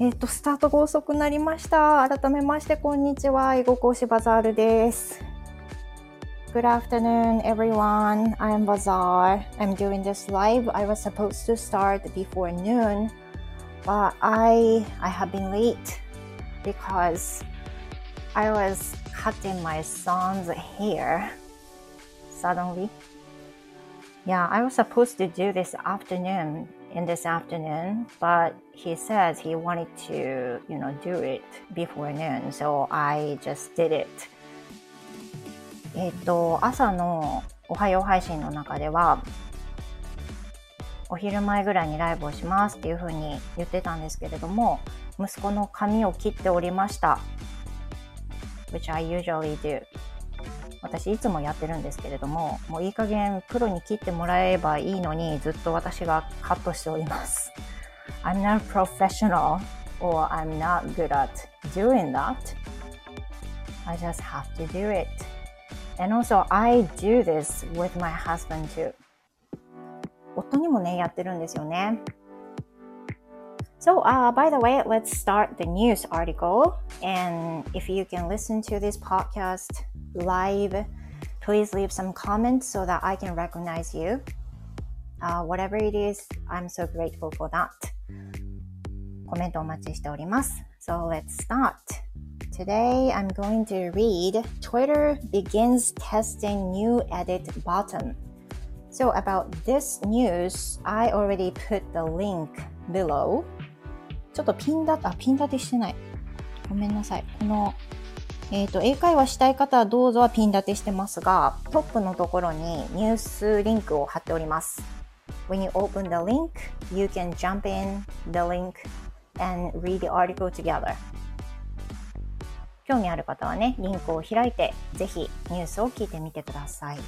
えっ、と、スタートが遅くなりました。改めまして、こんにちは。囲碁講師バザールです。Good afternoon, everyone. I'm Bazaar. I'm doing this live. I was supposed to start before noon, but I I have been late because I was cutting my son's hair suddenly. Yeah, I was supposed to do this afternoon in this afternoon, but he says he wanted to, you know, do it before noon, so I just did it. えっと、朝のおはよう配信の中では、お昼前ぐらいにライブをしますっていうふうに言ってたんですけれども、息子の髪を切っておりました。which I usually do. 私いつもやってるんですけれども、もういい加減プロに切ってもらえばいいのにずっと私がカットしております。I'm not professional or I'm not good at doing that. I just have to do it. And also I do this with my husband too. 夫にもね、やってるんですよね。So, uh, by the way, let's start the news article. And if you can listen to this podcast live, please leave some comments so that I can recognize you. Uh, whatever it is, I'm so grateful for that. コメントお待ちしております。So, let's start. Today, I'm going to read Twitter begins testing new edit button. So, about this news, I already put the link below. ちょっとピンだあ、ピン立てしてない。ごめんなさい。この、えっ、と、英会話したい方はどうぞはピン立てしてますが、トップのところにニュースリンクを貼っております。When you open the link, you can jump in the link and read the article together. 興味ある方はね、リンクを開いて、ぜひニュースを聞いてみてください。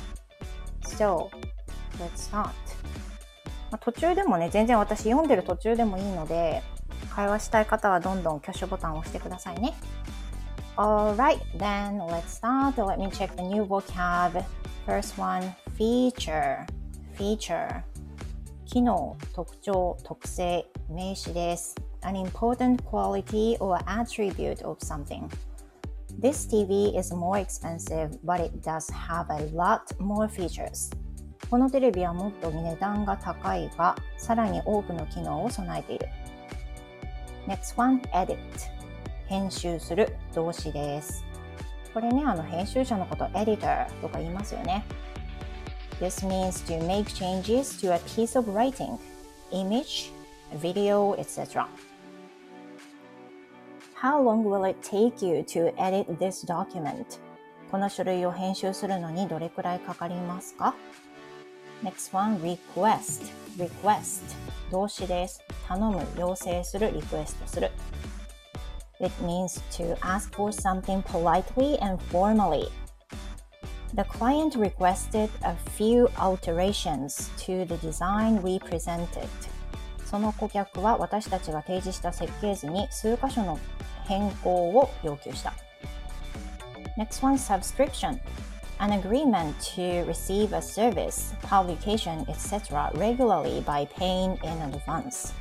So, let's start. まあ途中でもね、全然私読んでる途中でもいいので、会話したい方はどんどん挙手ボタンを押してくださいね。Alright, then let's start. Let me check the new vocab. First one, feature. Feature. 機能、特徴、特性、名詞です。An important quality or attribute of something. This TV is more expensive, but it does have a lot more features. このテレビはもっと値段が高いが、さらに多くの機能を備えている。Next one, edit. 編集する動詞です。これね、あの編集者のこと、editor とか言いますよね。This means to make changes to a piece of writing, image, video, etc. How long will it take you to edit this document? この書類を編集するのにどれくらいかかりますか Next one, request. request. 動詞です。頼む、要請する、リクエストする。It means to ask for something politely and formally. The client requested a few alterations to the design we presented. その顧客は私たちが提示した設計図に数箇所の変更を要求した。Next one, subscription. An agreement to receive a service, publication, etc. regularly by paying in advance.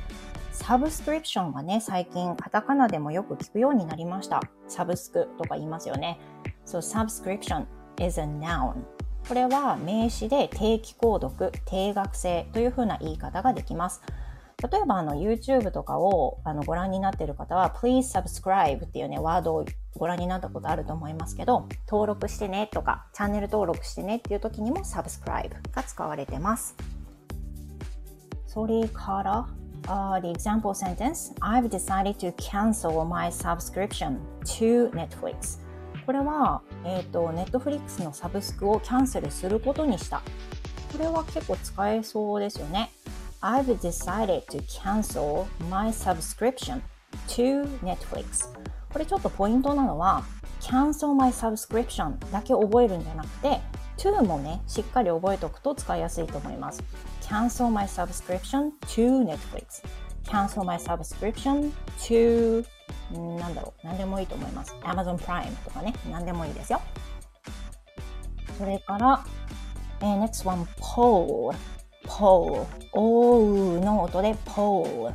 サブスクリプションはね、最近カタカナでもよく聞くようになりました。サブスクとか言いますよね。So, subscription is a noun. これは名詞で定期購読、定額制というふうな言い方ができます。例えばあの YouTube とかをあのご覧になっている方は Please subscribe っていうねワードをご覧になったことあると思いますけど登録してねとかチャンネル登録してねっていう時にも subscribe が使われてますそれから、uh, the example sentence I've decided to cancel my subscription to Netflix これは、えっ、と、Netflix のサブスクをキャンセルすることにした。これは結構使えそうですよね。I've decided to cancel my subscription to Netflix. これちょっとポイントなのは、cancel my subscription だけ覚えるんじゃなくて、to もね、しっかり覚えておくと使いやすいと思います。cancel my subscription to Netflix. cancel my subscription to なんだろう、何でもいいと思います。Amazon Prime とかね、何でもいいですよ。それから、えー next one, poll. poll. おうの音で poll.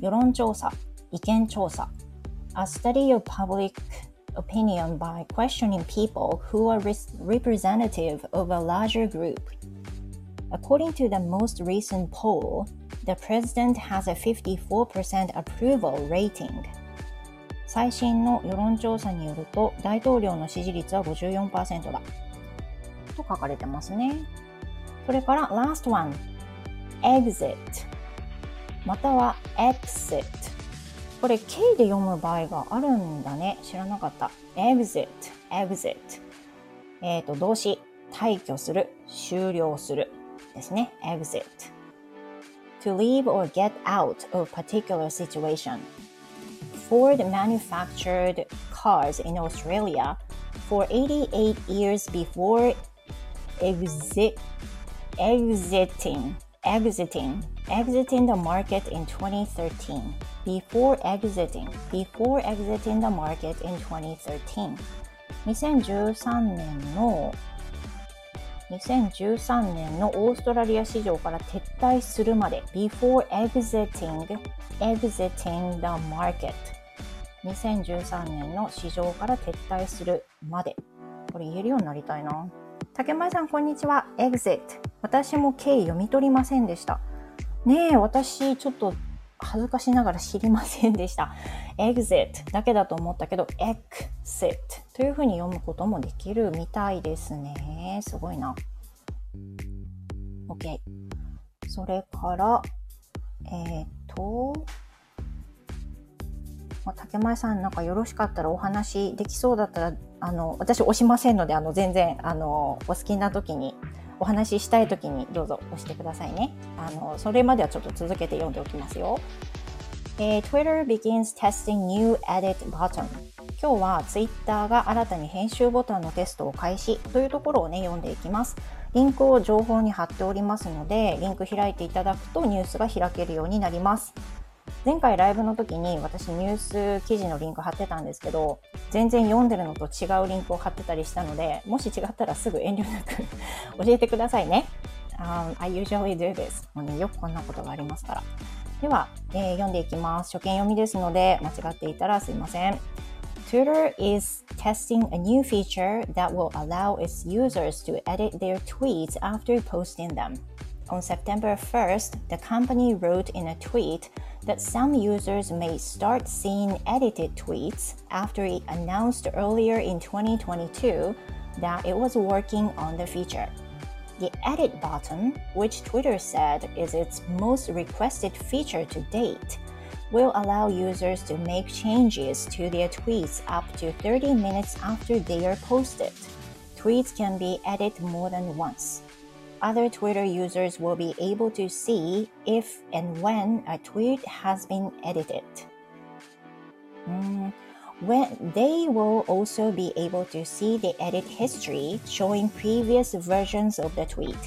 世論調査 意見調査 A study of public opinion by questioning people who are representative of a larger group. According to the most recent poll, the president has a 54% approval rating. 最新の世論調査によると、大統領の支持率は54%だ。と書かれてますね。それから、last one, exit または exit これ K で読む場合があるんだね。知らなかった。exit, exit えっ、ー、と、動詞、退去する、終了するですね。exit to leave or get out of particular situation Ford manufactured cars in Australia for 88 years before exit, exiting, exiting, exiting the market in 2013. Before exiting, before exiting the market in 2013. 2013年の2013年のオーストラリア市場から撤退するまで before exiting exiting the market 2013年の市場から撤退するまで。これ言えるようになりたいな。竹前さんこんにちは。Exit 私も K 読み取りませんでした。ねえ私ちょっと恥ずかしながら知りませんでした。Exit だけだと思ったけど exit というふうに読むこともできるみたいですね。すごいな。OK それからえっ、と竹前さんなんかよろしかったらお話できそうだったらあの私押しませんのであの全然あのお好きな時にお話ししたい時にどうぞ押してくださいね。あのそれまではちょっと続けて読んでおきますよ、えー、Twitter begins testing new edit button 今日は Twitter が新たに編集ボタンのテストを開始というところをね読んでいきます。リンクを情報に貼っておりますのでリンク開いていただくとニュースが開けるようになります。前回ライブの時に私ニュース記事のリンク貼ってたんですけど、全然読んでるのと違うリンクを貼ってたりしたので、もし違ったらすぐ遠慮なく 教えてくださいね。Um, I usually do this. もうね、よくこんなことがありますから。では、えー、読んでいきます。初見読みですので、間違っていたらすいません。Twitter is testing a new feature that will allow its users to edit their tweets after posting them. On September 1st, the company wrote in a tweet that some users may start seeing edited tweets after it announced earlier in 2022 that it was working on the feature. The edit button, which Twitter said is its most requested feature to date, will allow users to make changes to their tweets up to 30 minutes after they are posted. Tweets can be edited more than once other Twitter users will be able to see if and when a tweet has been edited. Mm, when they will also be able to see the edit history showing previous versions of the tweet.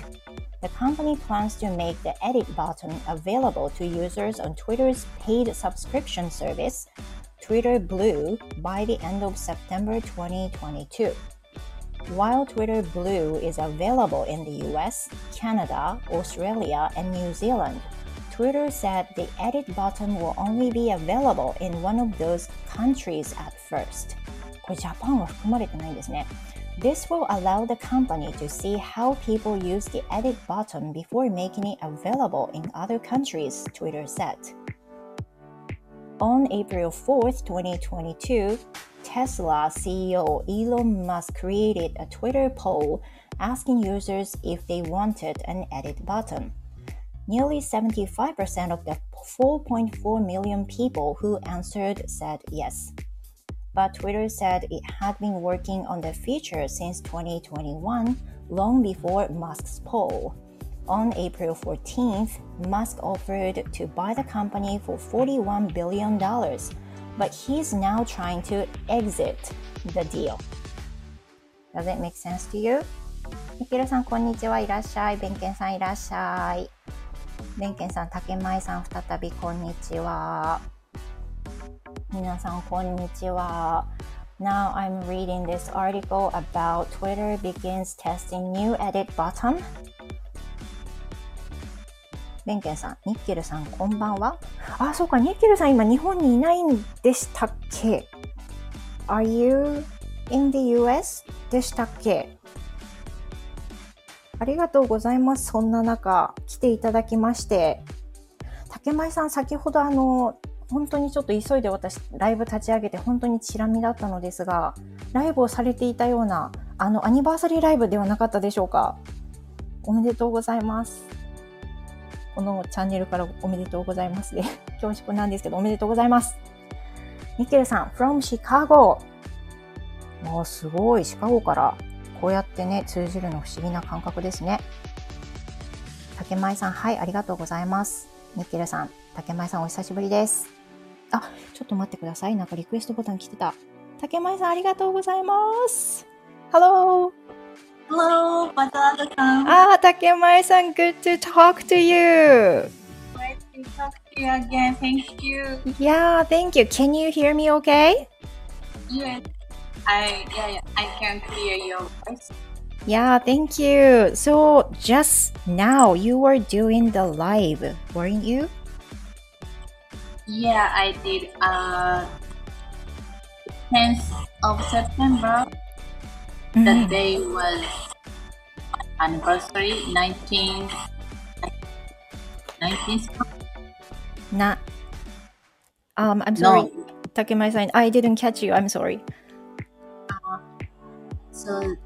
The company plans to make the edit button available to users on Twitter's paid subscription service, Twitter Blue, by the end of September 2022. While Twitter Blue is available in the US, Canada, Australia, and New Zealand, Twitter said the edit button will only be available in one of those countries at first. これジャパンは含まれてないんですね。This will allow the company to see how people use the edit button before making it available in other countries, Twitter said. On April 4th, 2022, Tesla CEO Elon Musk created a Twitter poll asking users if they wanted an edit button. Nearly 75% of the 4.4 million people who answered said yes. But Twitter said it had been working on the feature since 2021, long before Musk's poll. On April 14th, Musk offered to buy the company for $41 billion but he's now trying to exit the deal. Does it make sense to you? みきるさん、こんにちは。いらっしゃい。べんけんさん、いらっしゃい。べんけんさん、たけまいさん、再びこんにちは。皆さん、こんにちは。Now I'm reading this article about Twitter begins testing new edit button ベンケンさん、ニッケルさん、こんばんは。あ、そうか、ニッケルさん今日本にいないんでしたっけ ?Are you in the US? でしたっけ？ありがとうございます。そんな中、来ていただきまして。竹前さん、先ほどあの、本当にちょっと急いで私、ライブ立ち上げて本当にチラ見だったのですが、ライブをされていたような、あの、アニバーサリーライブではなかったでしょうか？おめでとうございます。このチャンネルからおめでとうございますで、恐縮なんですけど、おめでとうございます。ミケルさん、from Chicago。もうすごい、シカゴからこうやってね、通じるの不思議な感覚ですね。竹前さん、はい、ありがとうございます。ミッケルさん、竹前さんお久しぶりです。あ、ちょっと待ってください。なんかリクエストボタン来てた。竹前さん、ありがとうございます。Hello! Hello, Badada-san. あー、Hello, Matsunaga-san. Ah, Takemai-san, good to talk to you. Great to talk to you again. Thank you. Yeah, thank you. Can you hear me okay? Yes. I yeah, yeah I can hear your voice. Yeah, thank you. So just now you were doing the live, weren't you? Yeah, I did. Uh, 10th of September that day was anniversary. 19th. 19th. Na- um, I'm sorry, No. Takemai-san. I didn't catch you. I'm sorry. So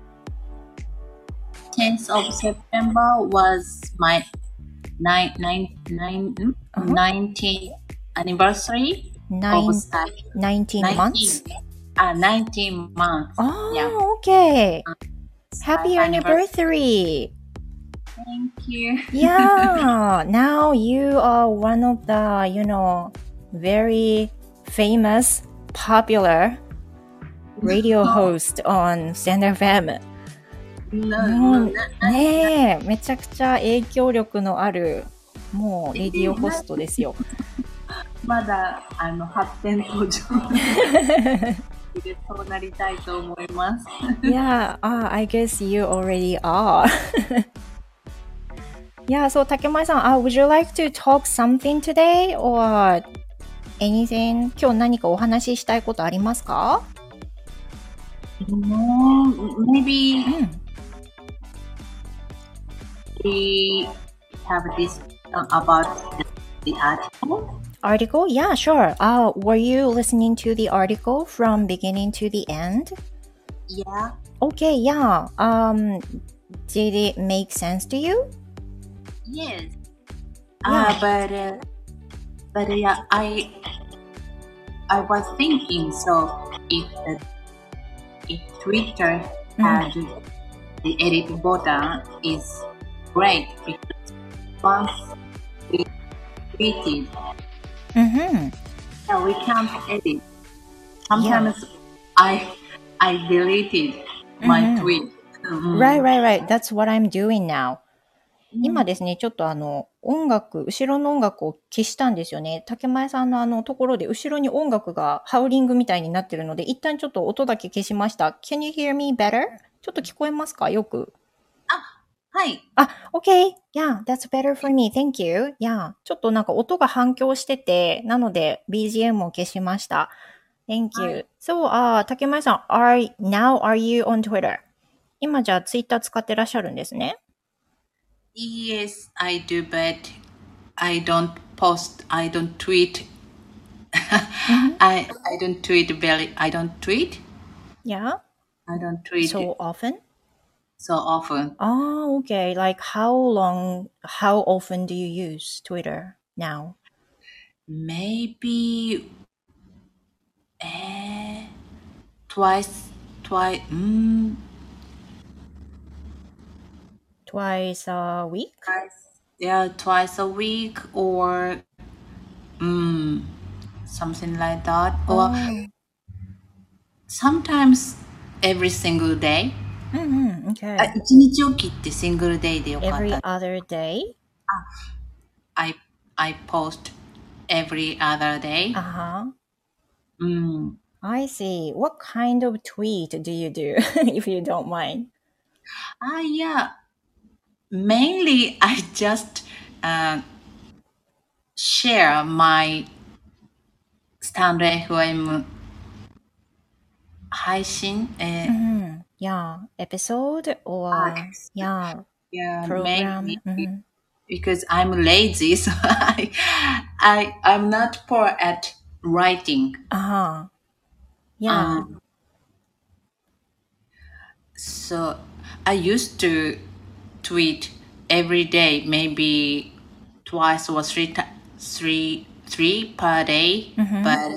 10th of September was my nine, nine, nine, hmm? Uh-huh. 19th anniversary Nine, of start. 19 months? Uh, 19 months. Oh, Yeah. okay. Happy anniversary. Thank you. Yeah. now you are one of the, you know, very famous, popular radio host on Stand FM. No, no, ねえ、めちゃくちゃ影響力のある、もうレディオホストですよ。まだあの発展途上でそうなりたいと思います。yeah, uh, I guess you already are. yeah, so 竹前さん、uh, would you like to talk something today or anything? 今日何かお話ししたいことありますか No, maybe うん。we have this uh, about the article. Article? Yeah, sure. Uh, were you listening to the article from beginning to the end? Yeah. Okay, yeah. Um, did it make sense to you? Yes. Yeah. Ah, but uh, but yeah, I I was thinking so if the, if Twitter had the edit button is great because once we tweeted, Mm-hmm. yeah, we can't edit. Sometimes I I deleted my Mhm. tweet. Mm. Right, right, right. That's what I'm doing now. 今ですね、ちょっとあの、音楽、後ろの音楽を消したんですよね。竹前さんのあのところで後ろに音楽がハウリングみたいになってるので、一旦ちょっと音だけ消しました。Can you hear me better? ちょっと聞こえますかよく。はい。あ、OK. Yeah, that's better for me. Thank you. Yeah. ちょっとなんか音が反響してて、なので BGM を消しました。Thank you. はい So, あ、竹前さん、are, now are you on Twitter? 今じゃあツイッター使ってらっしゃるんですね。Yes, I do, but I don't post. I don't tweet. I I don't tweet very. I don't tweet. Yeah. I don't tweet So often? So often. Oh, okay. Like how long, how often do you use Twitter now? Maybe eh, twice. Twice. Mm, Twice a week? twice. Yeah, twice a week or mm, something like that. Or Oh. sometimes every single day. うんうん、okay. あ、一日おきってシングルデイでよかっ Every た。 other day? I, I post every other day. Uh-huh. うん。 I see. What kind of tweet do you do, if you don't mind? Ah, yeah. Mainly, I just uh, share my stand FM 配信、えー Mhm. yeah, episode or Ah, yeah, yeah, program. maybe Mhm. because I'm lazy, so I, I, I'm not poor at writing. Uh-huh. Yeah. Um, so I used to tweet every day, maybe twice or three, ti- three, three per day, but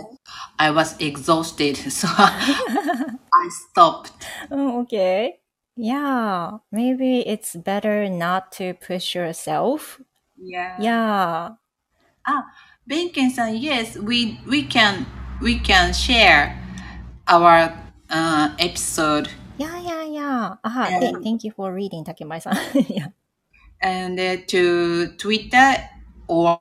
I was exhausted, so I stopped. Oh, okay. Yeah, maybe it's better not to push yourself. Yeah. Yeah. Ah, Benken-san, yes, we we can we can share our uh, episode Yeah, yeah, yeah. Aha, Yeah. th- thank you for reading, Takemai-san. yeah. and uh, to Twitter or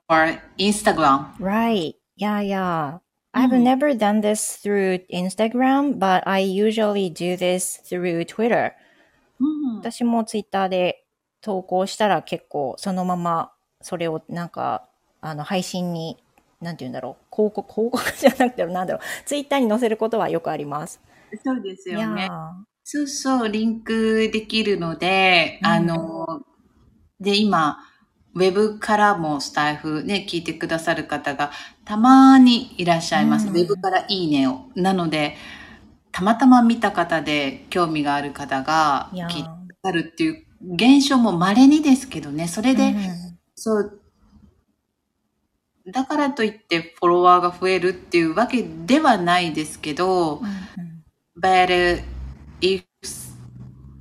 Instagram. Right. Yeah, yeah. I've Mm. never done this through Instagram, but I usually do this through Twitter. うん私もツイッターで投稿したら結構そのままそれをなんかあの配信になんて言うんだろう広告広告じゃなくてなんだろうツイッターに載せることはよくあります。そうですいよね。やそうそう、リンクできるので、うんあの、で、今、ウェブからもスタイフね、聞いてくださる方がたまにいらっしゃいます。うん。ウェブからいいねを。なので、たまたま見た方で興味がある方が聞いてくださるっていう現象も稀にですけどね、それで、うん。そう、だからといってフォロワーが増えるっていうわけではないですけど、うん But uh, if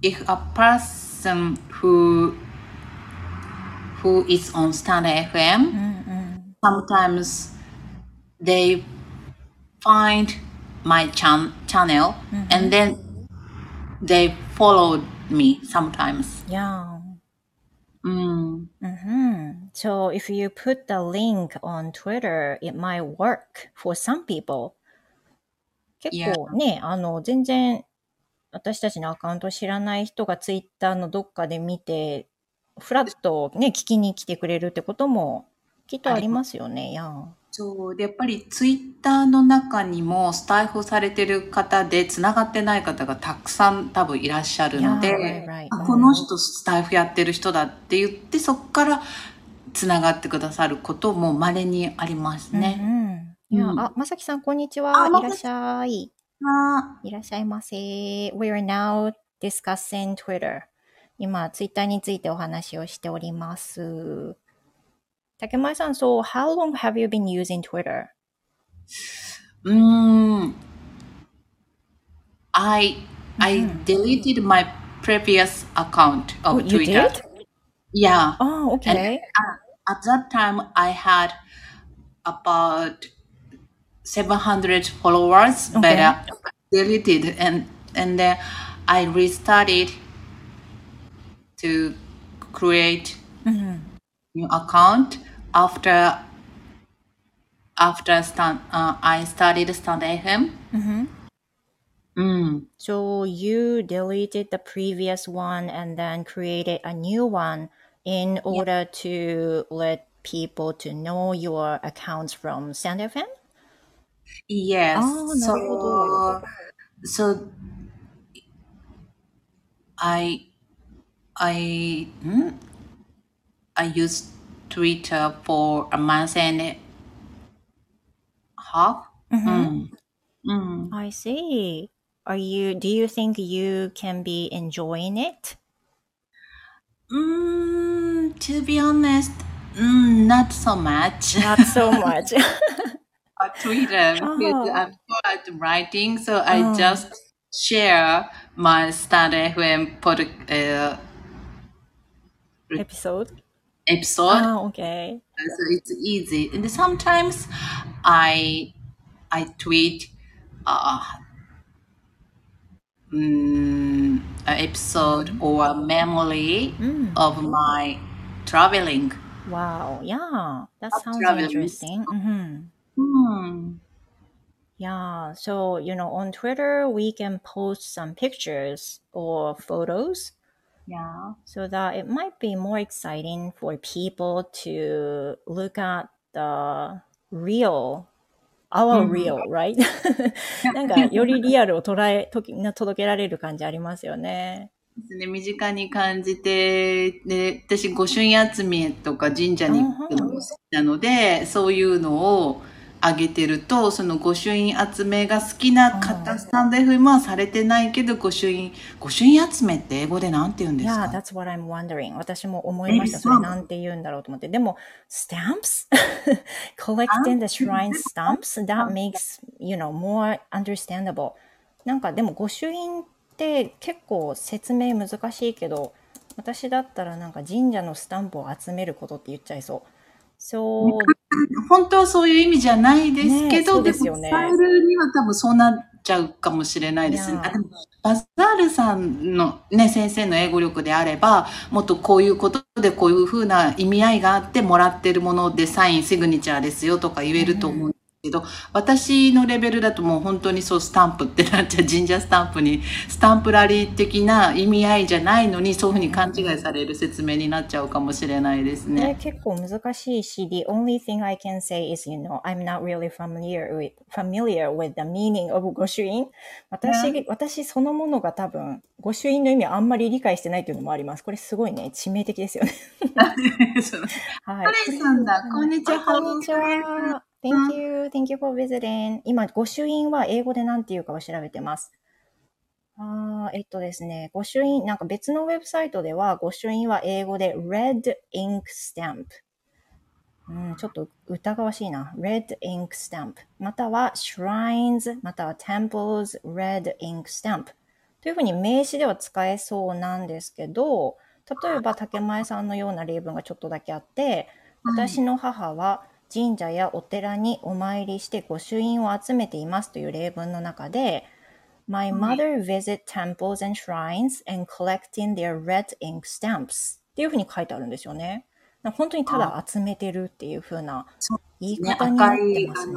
if a person who who is on Stand う FM, んうん sometimes they find my chan- channel and then they follow me sometimes. いや Mm. Mhm. So if you put the link on Twitter, it might work for some people. 結構ね、あの、全然私たちのアカウント知らない人がツイッターのどっかで見て、フラッとね、聞きに来てくれるってこともきっとありますよね。いや。そう。で、やっぱりツイッターの中にもスタイフされてる方で繋がってない方がたくさん多分いらっしゃるので、Yeah, right, right. あうんこの人スタイフやってる人だって言って、そこから繋がってくださることも稀にありますね。うんうんいや、うんあ、まさきさん、こんにちは。あいらっしゃい。あいらっしゃいませ。We are now discussing Twitter. 今、ツイッターについてお話をしております。竹前さん、so how long have you been using Twitter? うーん。I, I deleted my previous account Oh, of you Twitter. did? Yeah. Oh, okay. At that time, I had about 700 followers, but Okay. uh, deleted, and and then I restarted to create mm-hmm. new account after after stand, uh, I started Stand FM. Mm-hmm. Mm. So you deleted the previous one and then created a new one in order to let people to know your accounts from Stand FM. Yes. Oh. So, so I I, hmm? I used Twitter for a month and a half. Mm. Mm. I see. Are you do you think you can be enjoying it? Mm, to be honest, mm, not so much. Not so much. on Twitter because Oh. I'm good at writing, so I Oh. just share my Stand when pod, uh, Episode? episode. Oh, okay. so it's easy and sometimes i i tweet uh an episode or a memory Mm. of my traveling Wow. Yeah. That sounds traveling. interesting. hmm Hmm. Yeah. So, you know, on Twitter, we can post some pictures or photos yeah so that it might be more exciting for people to look at the real, our うん real, right? なんか、よりリアルを捉え、ときな届けられる感じありますよね。ですね、身近に感じて、で、私、御朱印集めとか神社に行くのも好きなので、そういうのをあげてると、その御朱印集めが好きな方、スタンド FM はされてないけど、御朱印、御朱印集めって英語でなんて言うんです Yeah, か that's what I'm wondering. 私も思いました。えそれなんて言うんだろうと思って。でも、stamps? Collecting the shrine stamps? That makes, you know, more understandable. なんかでも御朱印って結構説明難しいけど、私だったらなんか神社のスタンプを集めることって言っちゃいそう。そう、本当はそういう意味じゃないですけど、ねでも伝えるには多分そうなっちゃうかもしれないですね。あでもバザールさんのね、先生の英語力であれば、もっとこういうことでこういうふうな意味合いがあってもらってるものでサイン、シグニチャーですよとか言えると思うんけど、私のレベルだともう本当にそうスタンプってなっちゃう、神社スタンプに、スタンプラリー的な意味合いじゃないのに、そういうふうに勘違いされる説明になっちゃうかもしれないですね。結構難しいし、the only thing I can say is, you know, I'm not really familiar with, familiar with the meaning of 御朱印。私、私そのものが多分、御朱印の意味をあんまり理解してないっていうのもあります。これすごいね、致命的ですよね。はい。カレンさんだ。こんにちは。あこんにちは。Thank you. Thank you for visiting. 今、御朱印は英語で何て言うかを調べてます。あーえっとですね、御朱印、なんか別のウェブサイトでは、御朱印は英語で Red Ink Stamp。うん、ちょっと疑わしいな。Red Ink Stamp。または Shrines、または Temples Red Ink Stamp。というふうに名詞では使えそうなんですけど、例えば竹前さんのような例文がちょっとだけあって、私の母は神社やお寺にお参りして御朱印を集めていますという例文の中で、My mother visit temples and shrines and collecting their red ink stamps っていうふうに書いてあるんですよね。本当にただ集めてるっていうふうな言いね、方になってますね。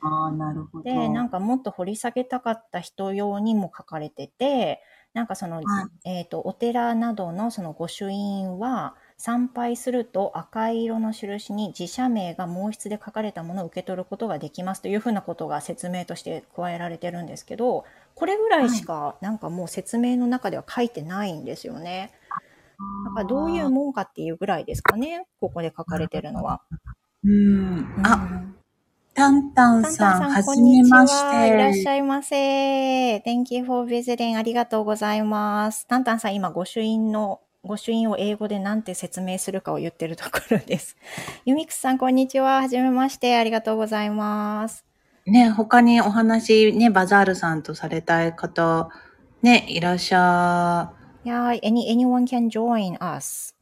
あ、なるほど。で、なんかもっと掘り下げたかった人用にも書かれてて、なんかその、はいえっ、と、お寺などのその御朱印は、参拝すると赤い色の印に自社名が毛筆で書かれたものを受け取ることができますというふうなことが説明として加えられてるんですけど、これぐらいしかなんかもう説明の中では書いてないんですよね。だからどういうもんかっていうぐらいですかね、ここで書かれてるのは。うん。あ、うんタンタンさん、はじめましは。いらっして。ゃいませ。Thank you for visiting. ありがとうございます。タンタンさん、今、御朱印の、御朱印を英語で何て説明するかを言ってるところです。ユミクスさん、こんにちは。はじめまして。ありがとうございます。ね、他にお話、ね、バザールさんとされたい方、ね、いらっしゃいやー、any, anyone can join us.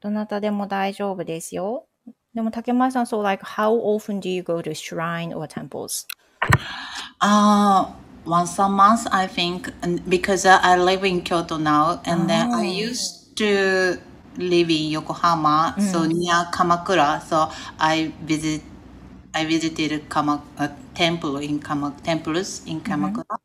どなたでも大丈夫ですよ。でも、竹前さん、そう、like, how often do you go to shrine or temples? あー once a month, I think, and because uh, I live in Kyoto now, and then I used to live in Yokohama, so near Kamakura. So I visit, I visited Kama, a temple in Kama, temples in Kamakura,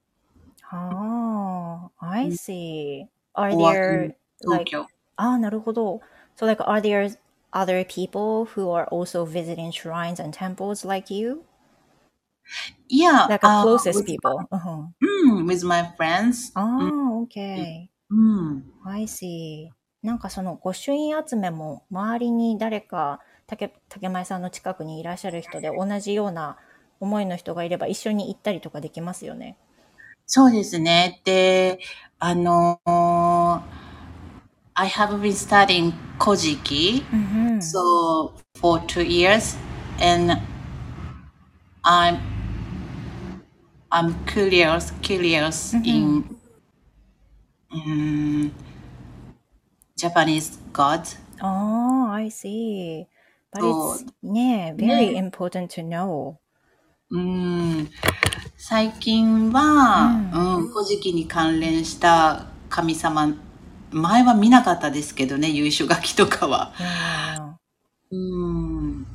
Ah, I see. Are or there, in like, Tokyo. ああ、なるほど。So, like, are there other people who are also visiting shrines and temples like you? Yeah, Like, a uh, closest with, people? うん mm, with my friends. ああ、OK. Mm. I see. なんかその御朱印集めも周りに誰か竹竹前さんの近くにいらっしゃる人で同じような思いの人がいれば一緒に行ったりとかできますよね。そうですね。で、あのー I have been studying Kojiki, うんうん。so for two years, and I'm I'm curious curious in um, Japanese gods. ああ、I see. But it's ね very important to know. うん最近は、うん、古事記に関連した神様、前は見なかったですけどね、由緒書きとかは。Yeah. うん。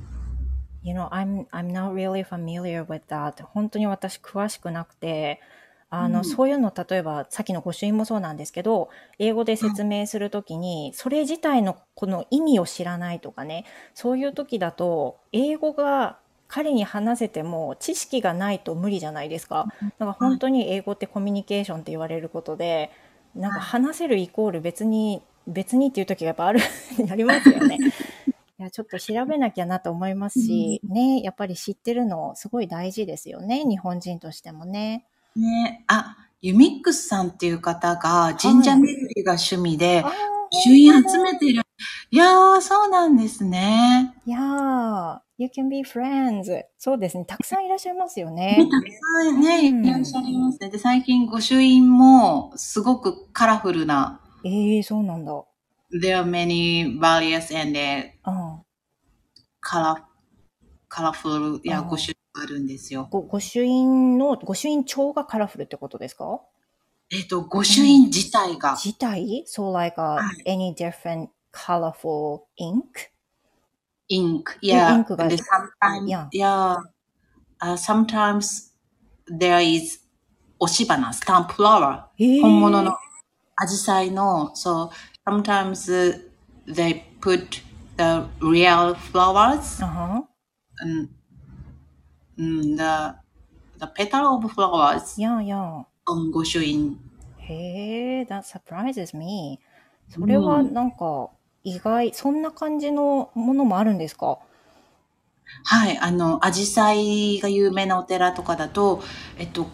You know, I'm, I'm not really familiar with that. 本当に私詳しくなくて、あの、うんそういうの、例えば、さっきの御朱印もそうなんですけど、英語で説明するときに、それ自体のこの意味を知らないとかね、そういう時だと、英語が彼に話せても知識がないと無理じゃないですか。だから本当に英語ってコミュニケーションって言われることで、なんか話せるイコール別に、別にっていう時がやっぱある、ありますよね。いや、ちょっと調べなきゃなと思いますし、ね、やっぱり知ってるのすごい大事ですよね、日本人としてもね。ね、あ、ユミックスさんっていう方が神社巡りが趣味で、あ朱印集めてる。いやー、そうなんですね。いやー、You can be friends. そうですね。たくさんいらっしゃいますよね、ね。たくさんね、うんいらっしゃいますね。で、最近御朱印もすごくカラフルな、ええー、そうなんだ。There are many various and uh, うん。color, colorful いや、御朱印があるんですよ。ご、御朱印の、御朱印帳がカラフルってことですかえっと、御朱印自体が、自体 ?So like、は a, any different colorful ink? インク。いや、インクがで、sometimes, いや yeah, uh, sometimes there is 押し花、スタンプフラワー。えー本物のアジサイの、so sometimes they put the real flowers あは and mm, the, the petal of flowers いやいや。on 御朱印。へえ、that surprises me. それはなんか意外、そんな感じのものもあるんですかはい、あの、アジサイが有名なお寺とかだと、えっと、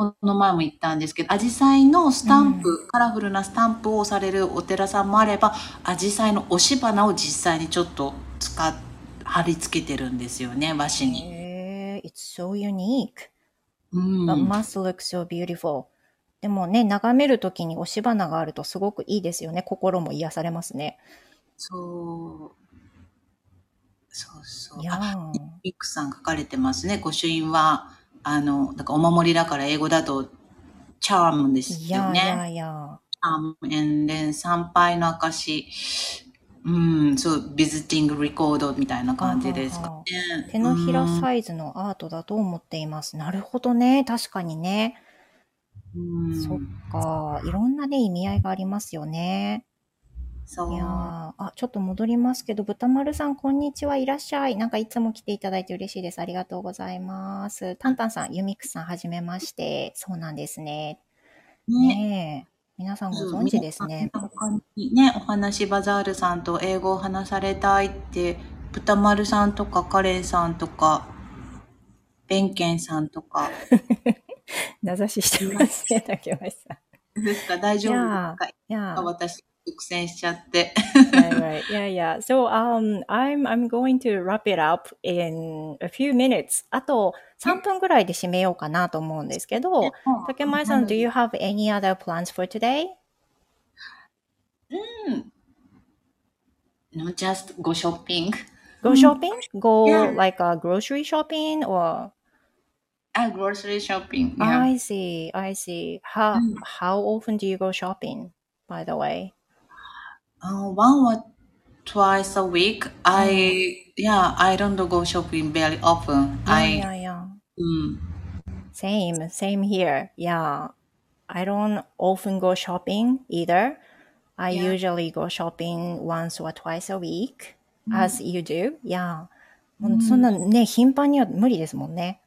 ここの前も言ったんですけど、アジサイのスタンプ、カラフルなスタンプをされるお寺さんもあれば、アジサイの押し花を実際にちょっと使っ、貼り付けてるんですよね、和紙に。へえ、it's so unique. うん。But must look so beautiful. でもね、眺めるときに押し花があるとすごくいいですよね。心も癒されますね。そう。そうそう。いやミックさん書かれてますね。御朱印は、あの、だからお守りだから英語だと、チャームですいよね。やいやいや。um, and then 参拝の証、うん、そう、ビジティングレコードみたいな感じですかね。手のひらうんサイズのアートだと思っています。なるほどね。確かにね。うんそっか。いろんなね、意味合いがありますよね。そういやーあ、ちょっと戻りますけど、豚丸さん、こんにちは。いらっしゃい。なんかいつも来ていただいて嬉しいです。ありがとうございます。タンタンさん、ユミックさん、はじめまして。そうなんですね。ね。ねえ。皆さんご存知ですね。他にね、お話バザールさんと英語を話されたいって、豚丸さんとかカレンさんとか、ベンケンさんとか、名指ししてますね、竹林さん。ですか大丈夫ですか？いやー、私、独占しちゃって。 right, right. Yeah, yeah. So, um, I'm, I'm going to wrap it up in a few minutes. あと3分ぐらいで締めようかなと思うんですけど、竹前さん、do you have any other plans for today? No, just go shopping. Go shopping? Go Yeah. like a grocery shopping or? Ah, grocery shopping. Yeah. I see, I see. How, Mm. how often do you go shopping, by the way? Uh, one or twice a week. I yeah, I don't go shopping very often. I yeah, yeah. mm, Same, same here. Yeah. I don't often go shopping either. I Yeah. usually go shopping once or twice a week, as you do. Yeah. もううんそんなね、頻繁には無理ですもんね。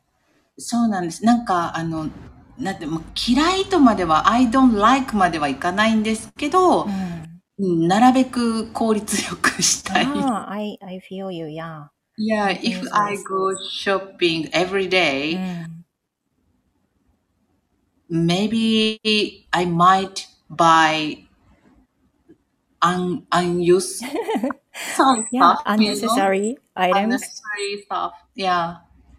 そうなんです。なんかあのなんてもう嫌いとまでは I don't like まではいかないんですけどう、ん。うんなるべく効率よくしたい。ああ、I, I feel you, yeah. Yeah, if Yes, I yes. go shopping every う day, ん。 maybe I might buy un unused some Yeah, stuff, you know? unnecessary items. unnecessary stuff. Yeah.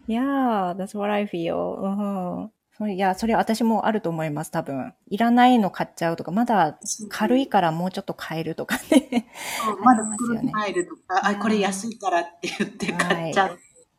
Yeah, that's what I feel. うん。それ いや、それ私もあると思います、多分。いらないの買っちゃうとか、まだ軽いからもうちょっと買えるとかね。まだよね袋に入るとか、あ、これ安いからって言って買っちゃう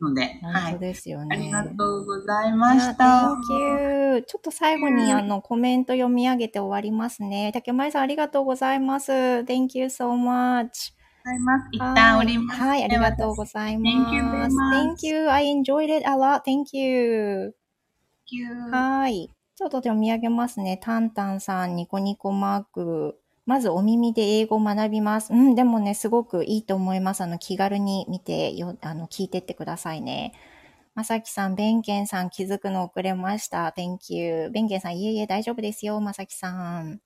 ので、は本当い。ですよね。ありがとうございました。Thank you. ちょっと最後にあのコメント読み上げて終わりますね。竹前さんありがとうございます。Thank you so much. ございます。一旦おります、はい、ありがとうございます。Thank you very much. Thank you. I enjoyed it a lot. Thank you. 私。はい。ちょっとで読み上げますね。タンタンさん、ニコニコマーク。まずお耳で英語を学びます。うん、でもね、すごくいいと思います。あの、気軽に見てよ、あの、聞いてってくださいね。まさきさん、ベンケンさん、気づくの遅れました。Thank you. ベンケンさん、いえいえ、大丈夫ですよ。まさきさん。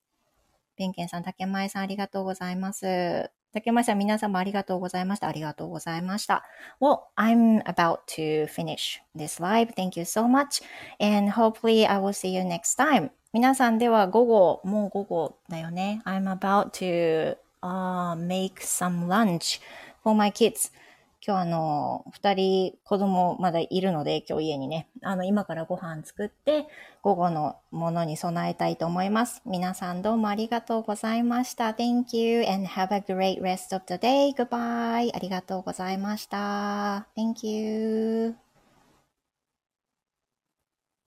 ベンケンさん、竹前さん、ありがとうございます。竹前さん、皆様ありがとうございました。ありがとうございました。Well, I'm about to finish this live. Thank you so much. And hopefully I will see you next time. 皆さんでは午後、もう午後だよね。I'm about to、uh, make some lunch for my kids. 今日あの、二人子供まだいるので、今日家にね、あの、今からご飯作って、午後のものに備えたいと思います。皆さんどうもありがとうございました。Thank you and have a great rest of the day. Goodbye. ありがとうございました。Thank you.